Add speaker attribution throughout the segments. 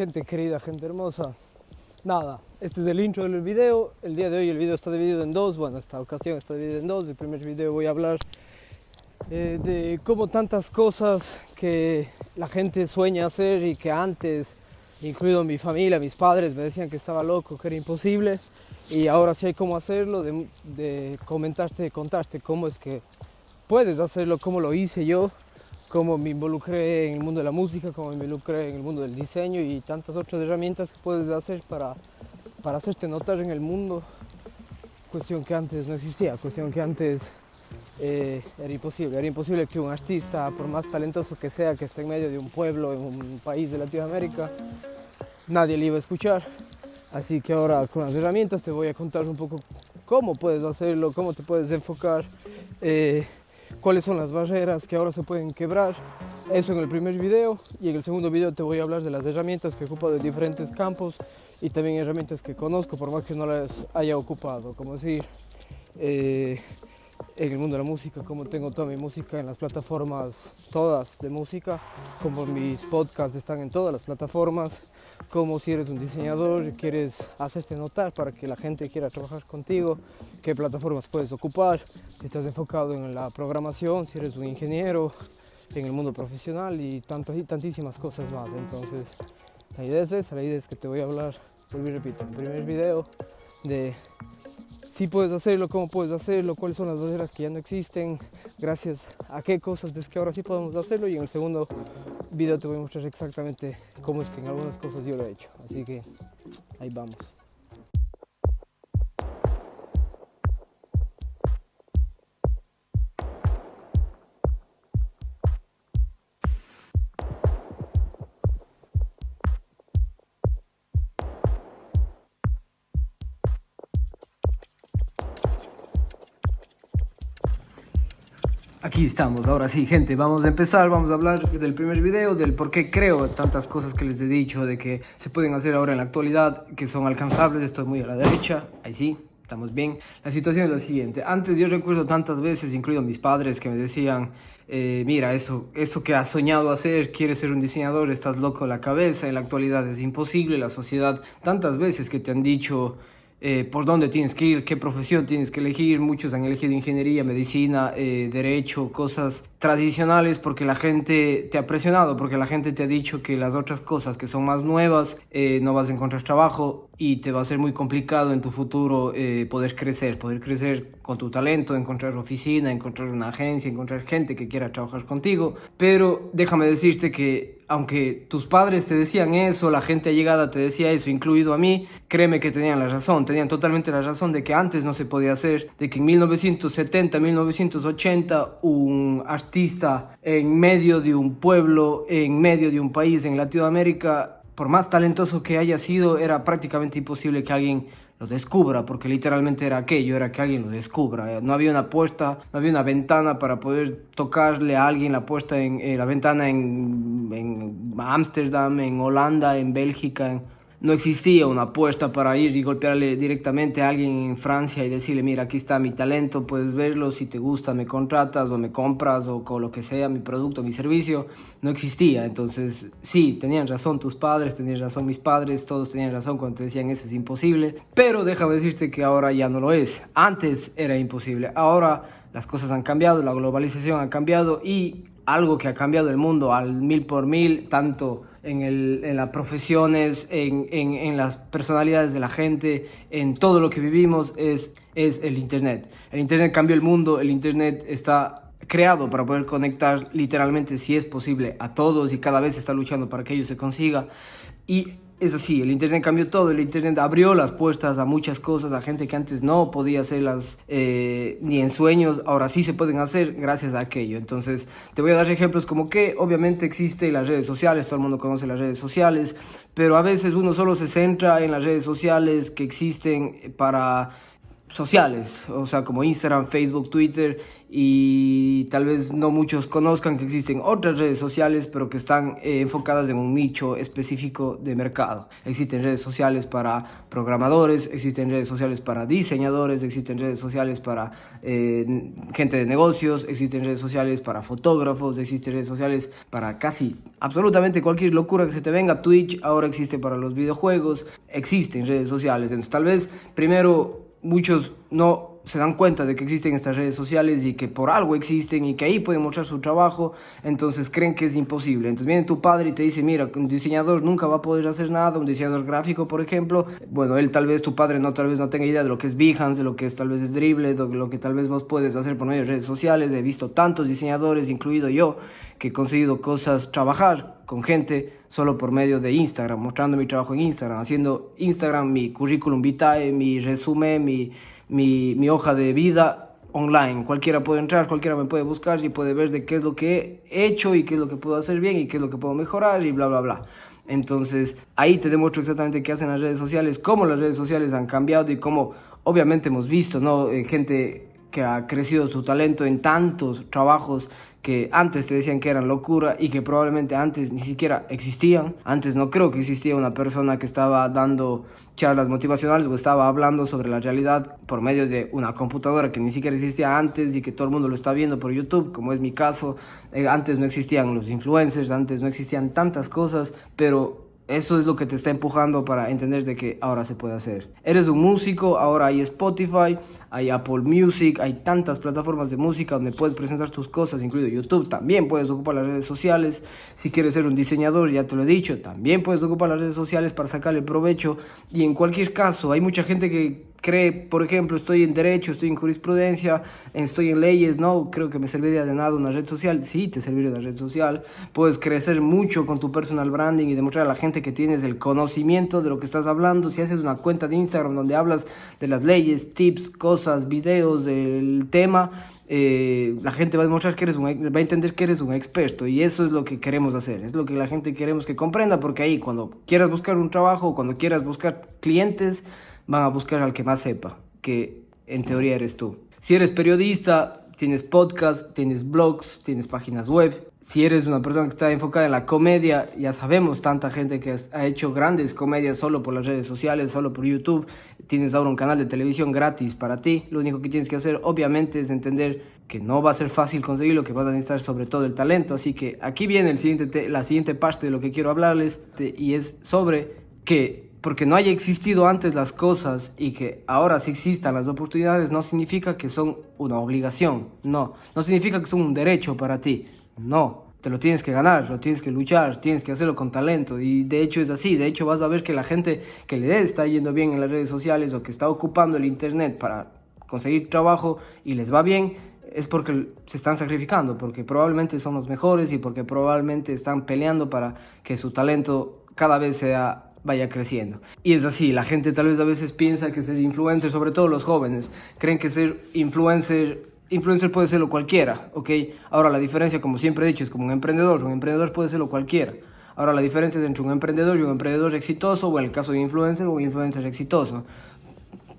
Speaker 1: gente querida, gente hermosa. Nada, este es el intro del video. El día de hoy el video está dividido en dos. Bueno, esta ocasión está dividido en dos. El primer video voy a hablar eh, de cómo tantas cosas que la gente sueña hacer y que antes, incluido mi familia, mis padres, me decían que estaba loco, que era imposible. Y ahora sí hay cómo hacerlo, de, de comentarte, contarte cómo es que puedes hacerlo, cómo lo hice yo cómo me involucré en el mundo de la música, cómo me involucré en el mundo del diseño y tantas otras herramientas que puedes hacer para, para hacerte notar en el mundo. Cuestión que antes no existía, cuestión que antes eh, era imposible. Era imposible que un artista, por más talentoso que sea, que esté en medio de un pueblo, en un país de Latinoamérica, nadie le iba a escuchar. Así que ahora con las herramientas te voy a contar un poco cómo puedes hacerlo, cómo te puedes enfocar. Eh, cuáles son las barreras que ahora se pueden quebrar. Eso en el primer video y en el segundo video te voy a hablar de las herramientas que ocupo de diferentes campos y también herramientas que conozco por más que no las haya ocupado, como decir, eh, en el mundo de la música, como tengo toda mi música en las plataformas todas de música, como mis podcasts están en todas las plataformas, como si eres un diseñador quieres hacerte notar para que la gente quiera trabajar contigo, qué plataformas puedes ocupar, si estás enfocado en la programación, si eres un ingeniero, en el mundo profesional y, tantas, y tantísimas cosas más. Entonces, la idea es esa, la idea es que te voy a hablar, vuelvo y repito, en el primer video de si puedes hacerlo, cómo puedes hacerlo, cuáles son las barreras que ya no existen, gracias a qué cosas es que ahora sí podemos hacerlo y en el segundo video te voy a mostrar exactamente cómo es que en algunas cosas yo lo he hecho. Así que ahí vamos. Aquí estamos, ahora sí, gente, vamos a empezar, vamos a hablar del primer video, del por qué creo tantas cosas que les he dicho, de que se pueden hacer ahora en la actualidad, que son alcanzables, estoy muy a la derecha, ahí sí, estamos bien. La situación es la siguiente, antes yo recuerdo tantas veces, incluido mis padres, que me decían, eh, mira, esto, esto que has soñado hacer, quieres ser un diseñador, estás loco en la cabeza, en la actualidad es imposible, la sociedad, tantas veces que te han dicho... Eh, por dónde tienes que ir, qué profesión tienes que elegir. Muchos han elegido ingeniería, medicina, eh, derecho, cosas tradicionales porque la gente te ha presionado, porque la gente te ha dicho que las otras cosas que son más nuevas eh, no vas a encontrar trabajo y te va a ser muy complicado en tu futuro poder crecer, poder crecer con tu talento, encontrar oficina, encontrar una agencia, encontrar gente que quiera trabajar contigo. Pero déjame decirte que aunque tus padres te decían eso, la gente allegada te decía eso, incluido a mí, créeme que tenían la razón, tenían totalmente la razón de que antes no se podía hacer, de que en 1970, 1980 un artista en medio de un pueblo, en medio de un país en Latinoamérica, por más talentoso que haya sido, era prácticamente imposible que alguien lo descubra, porque literalmente era aquello, era que alguien lo descubra. No había una puerta, no había una ventana para poder tocarle a alguien la puerta en, eh, la ventana en Ámsterdam, en, en Holanda, en Bélgica, en, no existía una apuesta para ir y golpearle directamente a alguien en Francia y decirle, mira, aquí está mi talento, puedes verlo, si te gusta me contratas o me compras o con lo que sea, mi producto, mi servicio, no existía. Entonces, sí, tenían razón tus padres, tenían razón mis padres, todos tenían razón cuando te decían eso es imposible, pero déjame decirte que ahora ya no lo es. Antes era imposible, ahora las cosas han cambiado, la globalización ha cambiado y algo que ha cambiado el mundo al mil por mil, tanto en, el, en las profesiones, en, en, las personalidades de la gente, en todo lo que vivimos, es, es el Internet. El Internet cambió el mundo, el Internet está creado para poder conectar literalmente, si es posible, a todos y cada vez está luchando para que ello se consiga. Y es así, el Internet cambió todo, el Internet abrió las puertas a muchas cosas, a gente que antes no podía hacerlas eh, ni en sueños, ahora sí se pueden hacer gracias a aquello. Entonces, te voy a dar ejemplos como que obviamente existen las redes sociales, todo el mundo conoce las redes sociales, pero a veces uno solo se centra en las redes sociales que existen para sociales, o sea, como Instagram, Facebook, Twitter, y tal vez no muchos conozcan que existen otras redes sociales, pero que están eh, enfocadas en un nicho específico de mercado. Existen redes sociales para programadores, existen redes sociales para diseñadores, existen redes sociales para eh, gente de negocios, existen redes sociales para fotógrafos, existen redes sociales para casi absolutamente cualquier locura que se te venga. Twitch ahora existe para los videojuegos, existen redes sociales. Entonces tal vez primero muchos no se dan cuenta de que existen estas redes sociales y que por algo existen y que ahí pueden mostrar su trabajo, entonces creen que es imposible. Entonces viene tu padre y te dice, mira, un diseñador nunca va a poder hacer nada, un diseñador gráfico, por ejemplo, bueno, él tal vez, tu padre no, tal vez no tenga idea de lo que es Behance, de lo que es tal vez es Dribble, de lo que tal vez vos puedes hacer por medio de redes sociales. He visto tantos diseñadores, incluido yo, que he conseguido cosas, trabajar con gente solo por medio de Instagram, mostrando mi trabajo en Instagram, haciendo Instagram mi currículum vitae, mi resumen, mi mi, hoja de vida online. Cualquiera puede entrar, cualquiera me puede buscar y puede ver de qué es lo que he hecho y qué es lo que puedo hacer bien y qué es lo que puedo mejorar y bla, bla, bla. Entonces ahí te demuestro exactamente qué hacen las redes sociales, cómo las redes sociales han cambiado y cómo obviamente hemos visto, ¿no? Eh, gente que ha crecido su talento en tantos trabajos que antes te decían que eran locura y que probablemente antes ni siquiera existían. Antes no creo que existía una persona que estaba dando charlas motivacionales o estaba hablando sobre la realidad por medio de una computadora que ni siquiera existía antes y que todo el mundo lo está viendo por YouTube, como es mi caso. Eh, antes no existían los influencers, antes no existían tantas cosas, pero eso es lo que te está empujando para entender de que ahora se puede hacer. Eres un músico, ahora hay Spotify, hay Apple Music, hay tantas plataformas de música donde puedes presentar tus cosas, incluido YouTube. También puedes ocupar las redes sociales. Si quieres ser un diseñador, ya te lo he dicho, también puedes ocupar las redes sociales para sacarle provecho. Y en cualquier caso, hay mucha gente que cree, por ejemplo, estoy en derecho, estoy en jurisprudencia, estoy en leyes, no, creo que me serviría de nada una red social, sí, te serviría una red social, puedes crecer mucho con tu personal branding y demostrar a la gente que tienes el conocimiento de lo que estás hablando, si haces una cuenta de Instagram donde hablas de las leyes, tips, cosas, videos del tema, eh, la gente va a demostrar que eres va a entender que eres un experto y eso es lo que queremos hacer, es lo que la gente queremos que comprenda porque ahí cuando quieras buscar un trabajo, cuando quieras buscar clientes, van a buscar al que más sepa, que en teoría eres tú. Si eres periodista, tienes podcast, tienes blogs, tienes páginas web. Si eres una persona que está enfocada en la comedia, ya sabemos tanta gente que ha hecho grandes comedias solo por las redes sociales, solo por YouTube. Tienes ahora un canal de televisión gratis para ti. Lo único que tienes que hacer, obviamente, es entender que no va a ser fácil conseguirlo, que vas a necesitar sobre todo el talento. Así que aquí viene el siguiente la siguiente parte de lo que quiero hablarles y es sobre que porque no haya existido antes las cosas y que ahora sí existan las oportunidades no significa que son una obligación, no, no significa que son un derecho para ti, no, te lo tienes que ganar, lo tienes que luchar, tienes que hacerlo con talento y de hecho es así, de hecho vas a ver que la gente que le está yendo bien en las redes sociales o que está ocupando el internet para conseguir trabajo y les va bien, es porque se están sacrificando, porque probablemente son los mejores y porque probablemente están peleando para que su talento cada vez sea vaya creciendo. Y es así, la gente tal vez a veces piensa que ser influencer, sobre todo los jóvenes, creen que ser influencer, influencer puede serlo cualquiera, ¿ok? Ahora la diferencia, como siempre he dicho, es como un emprendedor, un emprendedor puede serlo cualquiera. Ahora la diferencia es entre un emprendedor y un emprendedor exitoso, o en el caso de influencer, un influencer exitoso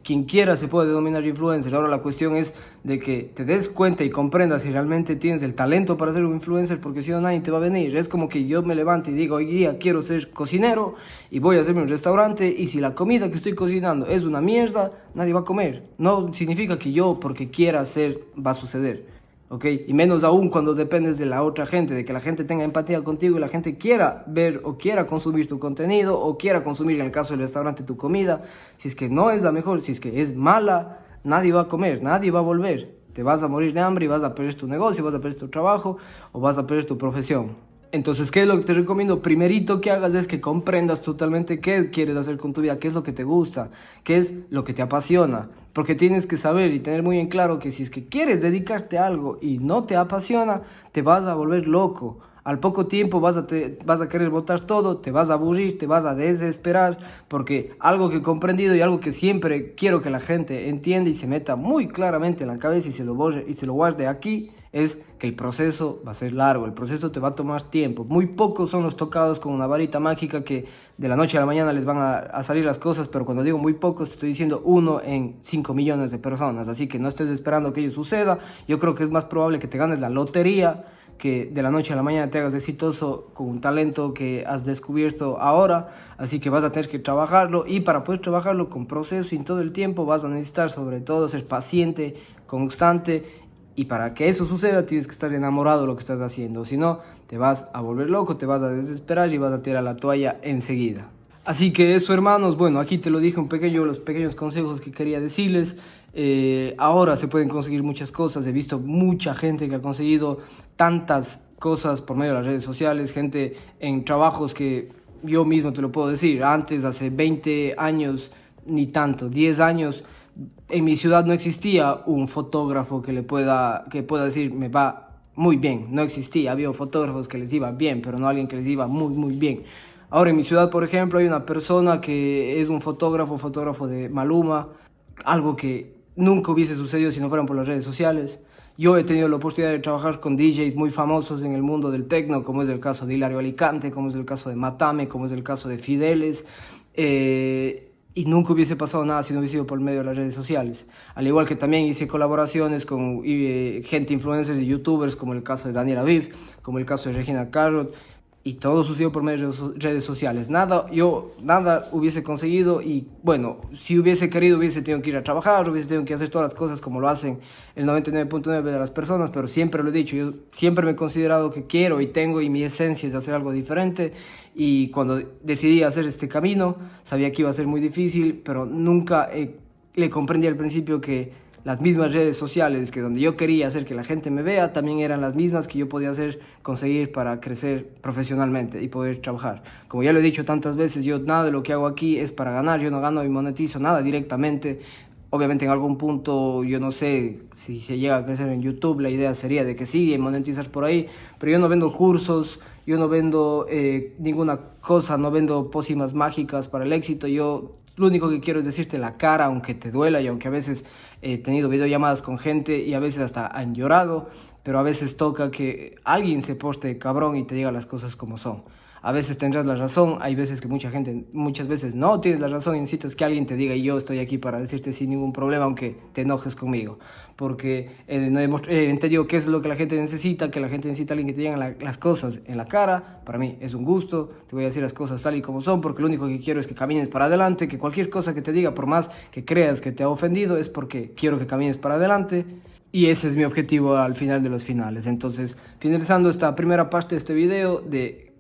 Speaker 1: quien quiera se puede denominar influencer. Ahora la cuestión es de que te des cuenta y comprendas si realmente tienes el talento para ser un influencer, porque si no nadie te va a venir. Es como que yo me levante y digo, hoy día quiero ser cocinero y voy a hacerme un restaurante y si la comida que estoy cocinando es una mierda, nadie va a comer. No significa que yo porque quiera hacer va a suceder. ¿Ok? Y menos aún cuando dependes de la otra gente, de que la gente tenga empatía contigo y la gente quiera ver o quiera consumir tu contenido o quiera consumir, en el caso del restaurante, tu comida. Si es que no es la mejor, si es que es mala, nadie va a comer, nadie va a volver. Te vas a morir de hambre y vas a perder tu negocio, vas a perder tu trabajo o vas a perder tu profesión. Entonces, ¿qué es lo que te recomiendo? Primerito que hagas es que comprendas totalmente qué quieres hacer con tu vida, qué es lo que te gusta, qué es lo que te apasiona. Porque tienes que saber y tener muy en claro que si es que quieres dedicarte a algo y no te apasiona, te vas a volver loco. Al poco tiempo vas a, te, vas a querer botar todo, te vas a aburrir, te vas a desesperar, porque algo que he comprendido y algo que siempre quiero que la gente entienda y se meta muy claramente en la cabeza y se lo, y se lo guarde aquí, es que el proceso va a ser largo, el proceso te va a tomar tiempo. Muy pocos son los tocados con una varita mágica que de la noche a la mañana les van a, salir las cosas, pero cuando digo muy pocos, estoy diciendo uno en 5 millones de personas, así que no estés esperando que ello suceda. Yo creo que es más probable que te ganes la lotería que de la noche a la mañana te hagas exitoso con un talento que has descubierto ahora, así que vas a tener que trabajarlo y para poder trabajarlo con proceso y todo el tiempo vas a necesitar sobre todo ser paciente, constante y para que eso suceda tienes que estar enamorado de lo que estás haciendo, si no te vas a volver loco, te vas a desesperar y vas a tirar la toalla enseguida. Así que eso hermanos, bueno, aquí te lo dije un pequeño, los pequeños consejos que quería decirles. Eh, ahora se pueden conseguir muchas cosas, he visto mucha gente que ha conseguido tantas cosas por medio de las redes sociales, gente en trabajos que yo mismo te lo puedo decir, antes, hace 20 años, ni tanto, 10 años, en mi ciudad no existía un fotógrafo que le pueda, que pueda decir, me va muy bien, no existía, había fotógrafos que les iba bien, pero no alguien que les iba muy, muy bien. Ahora en mi ciudad, por ejemplo, hay una persona que es un fotógrafo, fotógrafo de Maluma, algo que nunca hubiese sucedido si no fueran por las redes sociales. Yo he tenido la oportunidad de trabajar con DJs muy famosos en el mundo del techno, como es el caso de Hilario Alicante, como es el caso de Matame, como es el caso de Fideles. Eh, y nunca hubiese pasado nada si no hubiese sido por medio de las redes sociales. Al igual que también hice colaboraciones con eh, gente influencers y youtubers, como el caso de Daniel Aviv, como el caso de Regina Carrot, y todo sucedió por medio de redes sociales. Nada, yo nada hubiese conseguido y bueno, si hubiese querido hubiese tenido que ir a trabajar, hubiese tenido que hacer todas las cosas como lo hacen el 99.9 de las personas, pero siempre lo he dicho, yo siempre me he considerado que quiero y tengo y mi esencia es hacer algo diferente y cuando decidí hacer este camino sabía que iba a ser muy difícil, pero nunca le comprendí al principio que las mismas redes sociales que donde yo quería hacer que la gente me vea también eran las mismas que yo podía hacer conseguir para crecer profesionalmente y poder trabajar. Como ya lo he dicho tantas veces, yo nada de lo que hago aquí es para ganar, yo no gano y monetizo nada directamente. Obviamente en algún punto yo no sé si se llega a crecer en YouTube, la idea sería de que sí, monetizar por ahí, pero yo no vendo cursos, yo no vendo eh, ninguna cosa, no vendo pócimas mágicas para el éxito, yo lo único que quiero es decirte la cara, aunque te duela y aunque a veces he tenido videollamadas con gente y a veces hasta han llorado, pero a veces toca que alguien se porte cabrón y te diga las cosas como son. A veces tendrás la razón, hay veces que mucha gente, muchas veces no tienes la razón y necesitas que alguien te diga yo estoy aquí para decirte sin ningún problema aunque te enojes conmigo. Porque eh, eh, te digo qué es lo que la gente necesita, que la gente necesita alguien que te diga las cosas en la cara. Para mí es un gusto, te voy a decir las cosas tal y como son porque lo único que quiero es que camines para adelante, que cualquier cosa que te diga, por más que creas que te ha ofendido, es porque quiero que camines para adelante. Y ese es mi objetivo al final de los finales. Entonces, finalizando esta primera parte de este video de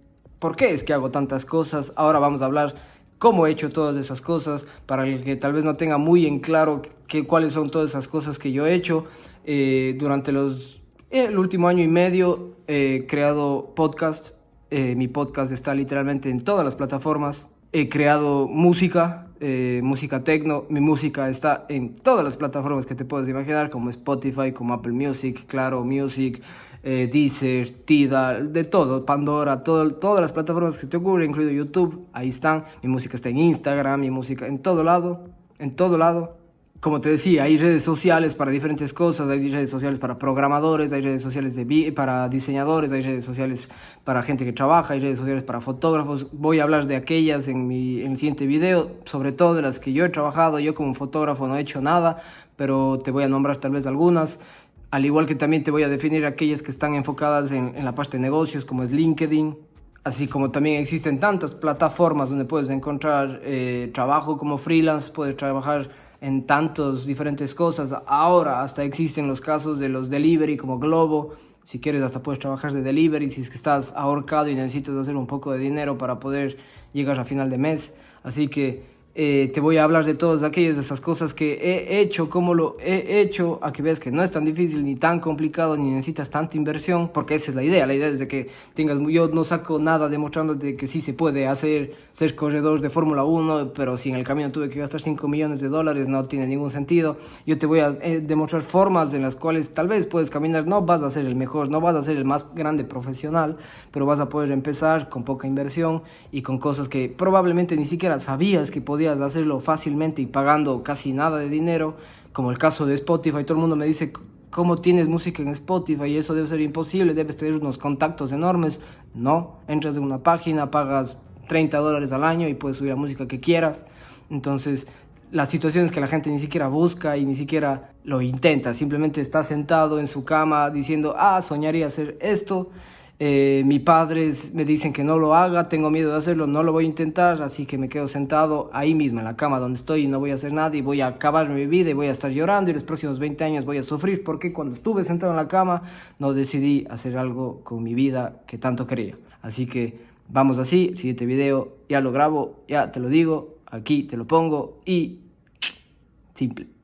Speaker 1: por qué es que hago tantas cosas. Ahora vamos a hablar cómo he hecho todas esas cosas, para el que tal vez no tenga muy en claro que, cuáles son todas esas cosas que yo he hecho. Eh, durante los, el último año y medio he creado podcast. Eh, mi podcast está literalmente en todas las plataformas. He creado música, eh, música techno. Mi música está en todas las plataformas que te puedes imaginar, como Spotify, como Apple Music, Claro Music, eh, Deezer, Tidal, de todo, Pandora, todo, todas las plataformas que te ocurren, incluido YouTube, ahí están. Mi música está en Instagram, mi música en todo lado, en todo lado. Como te decía, hay redes sociales para diferentes cosas, hay redes sociales para programadores, hay redes sociales de, para diseñadores, hay redes sociales para gente que trabaja, hay redes sociales para fotógrafos. Voy a hablar de aquellas en, mi, en el siguiente video, sobre todo de las que yo he trabajado. Yo como fotógrafo no he hecho nada, pero te voy a nombrar tal vez algunas al igual que también te voy a definir aquellas que están enfocadas en, la parte de negocios, como es LinkedIn, así como también existen tantas plataformas donde puedes encontrar eh, trabajo como freelance, puedes trabajar en tantas diferentes cosas. Ahora hasta existen los casos de los delivery como Globo, si quieres hasta puedes trabajar de delivery, si es que estás ahorcado y necesitas hacer un poco de dinero para poder llegar a final de mes. Así que eh, te voy a hablar de todas aquellas de esas cosas que he hecho, cómo lo he hecho, a que veas que no es tan difícil ni tan complicado ni necesitas tanta inversión, porque esa es la idea. La idea es de que tengas, yo no saco nada demostrándote que sí se puede hacer, ser corredor de Fórmula 1, pero si en el camino tuve que gastar 5 millones de dólares, no tiene ningún sentido. Yo te voy a eh, demostrar formas en las cuales tal vez puedes caminar, no vas a ser el mejor, no vas a ser el más grande profesional, pero vas a poder empezar con poca inversión y con cosas que probablemente ni siquiera sabías que podías hacerlo fácilmente y pagando casi nada de dinero, como el caso de Spotify, todo el mundo me dice ¿Cómo tienes música en Spotify? Y eso debe ser imposible, debes tener unos contactos enormes. No, entras en una página, pagas 30 dólares al año y puedes subir la música que quieras. Entonces, las situaciones que la gente ni siquiera busca y ni siquiera lo intenta, simplemente está sentado en su cama diciendo, ah, soñaría hacer esto eh, mis padres me dicen que no lo haga, tengo miedo de hacerlo, no lo voy a intentar, así que me quedo sentado ahí mismo en la cama donde estoy y no voy a hacer nada y voy a acabar mi vida y voy a estar llorando y los próximos 20 años voy a sufrir porque cuando estuve sentado en la cama no decidí hacer algo con mi vida que tanto quería. Así que vamos así, siguiente video ya lo grabo, ya te lo digo, aquí te lo pongo y simple.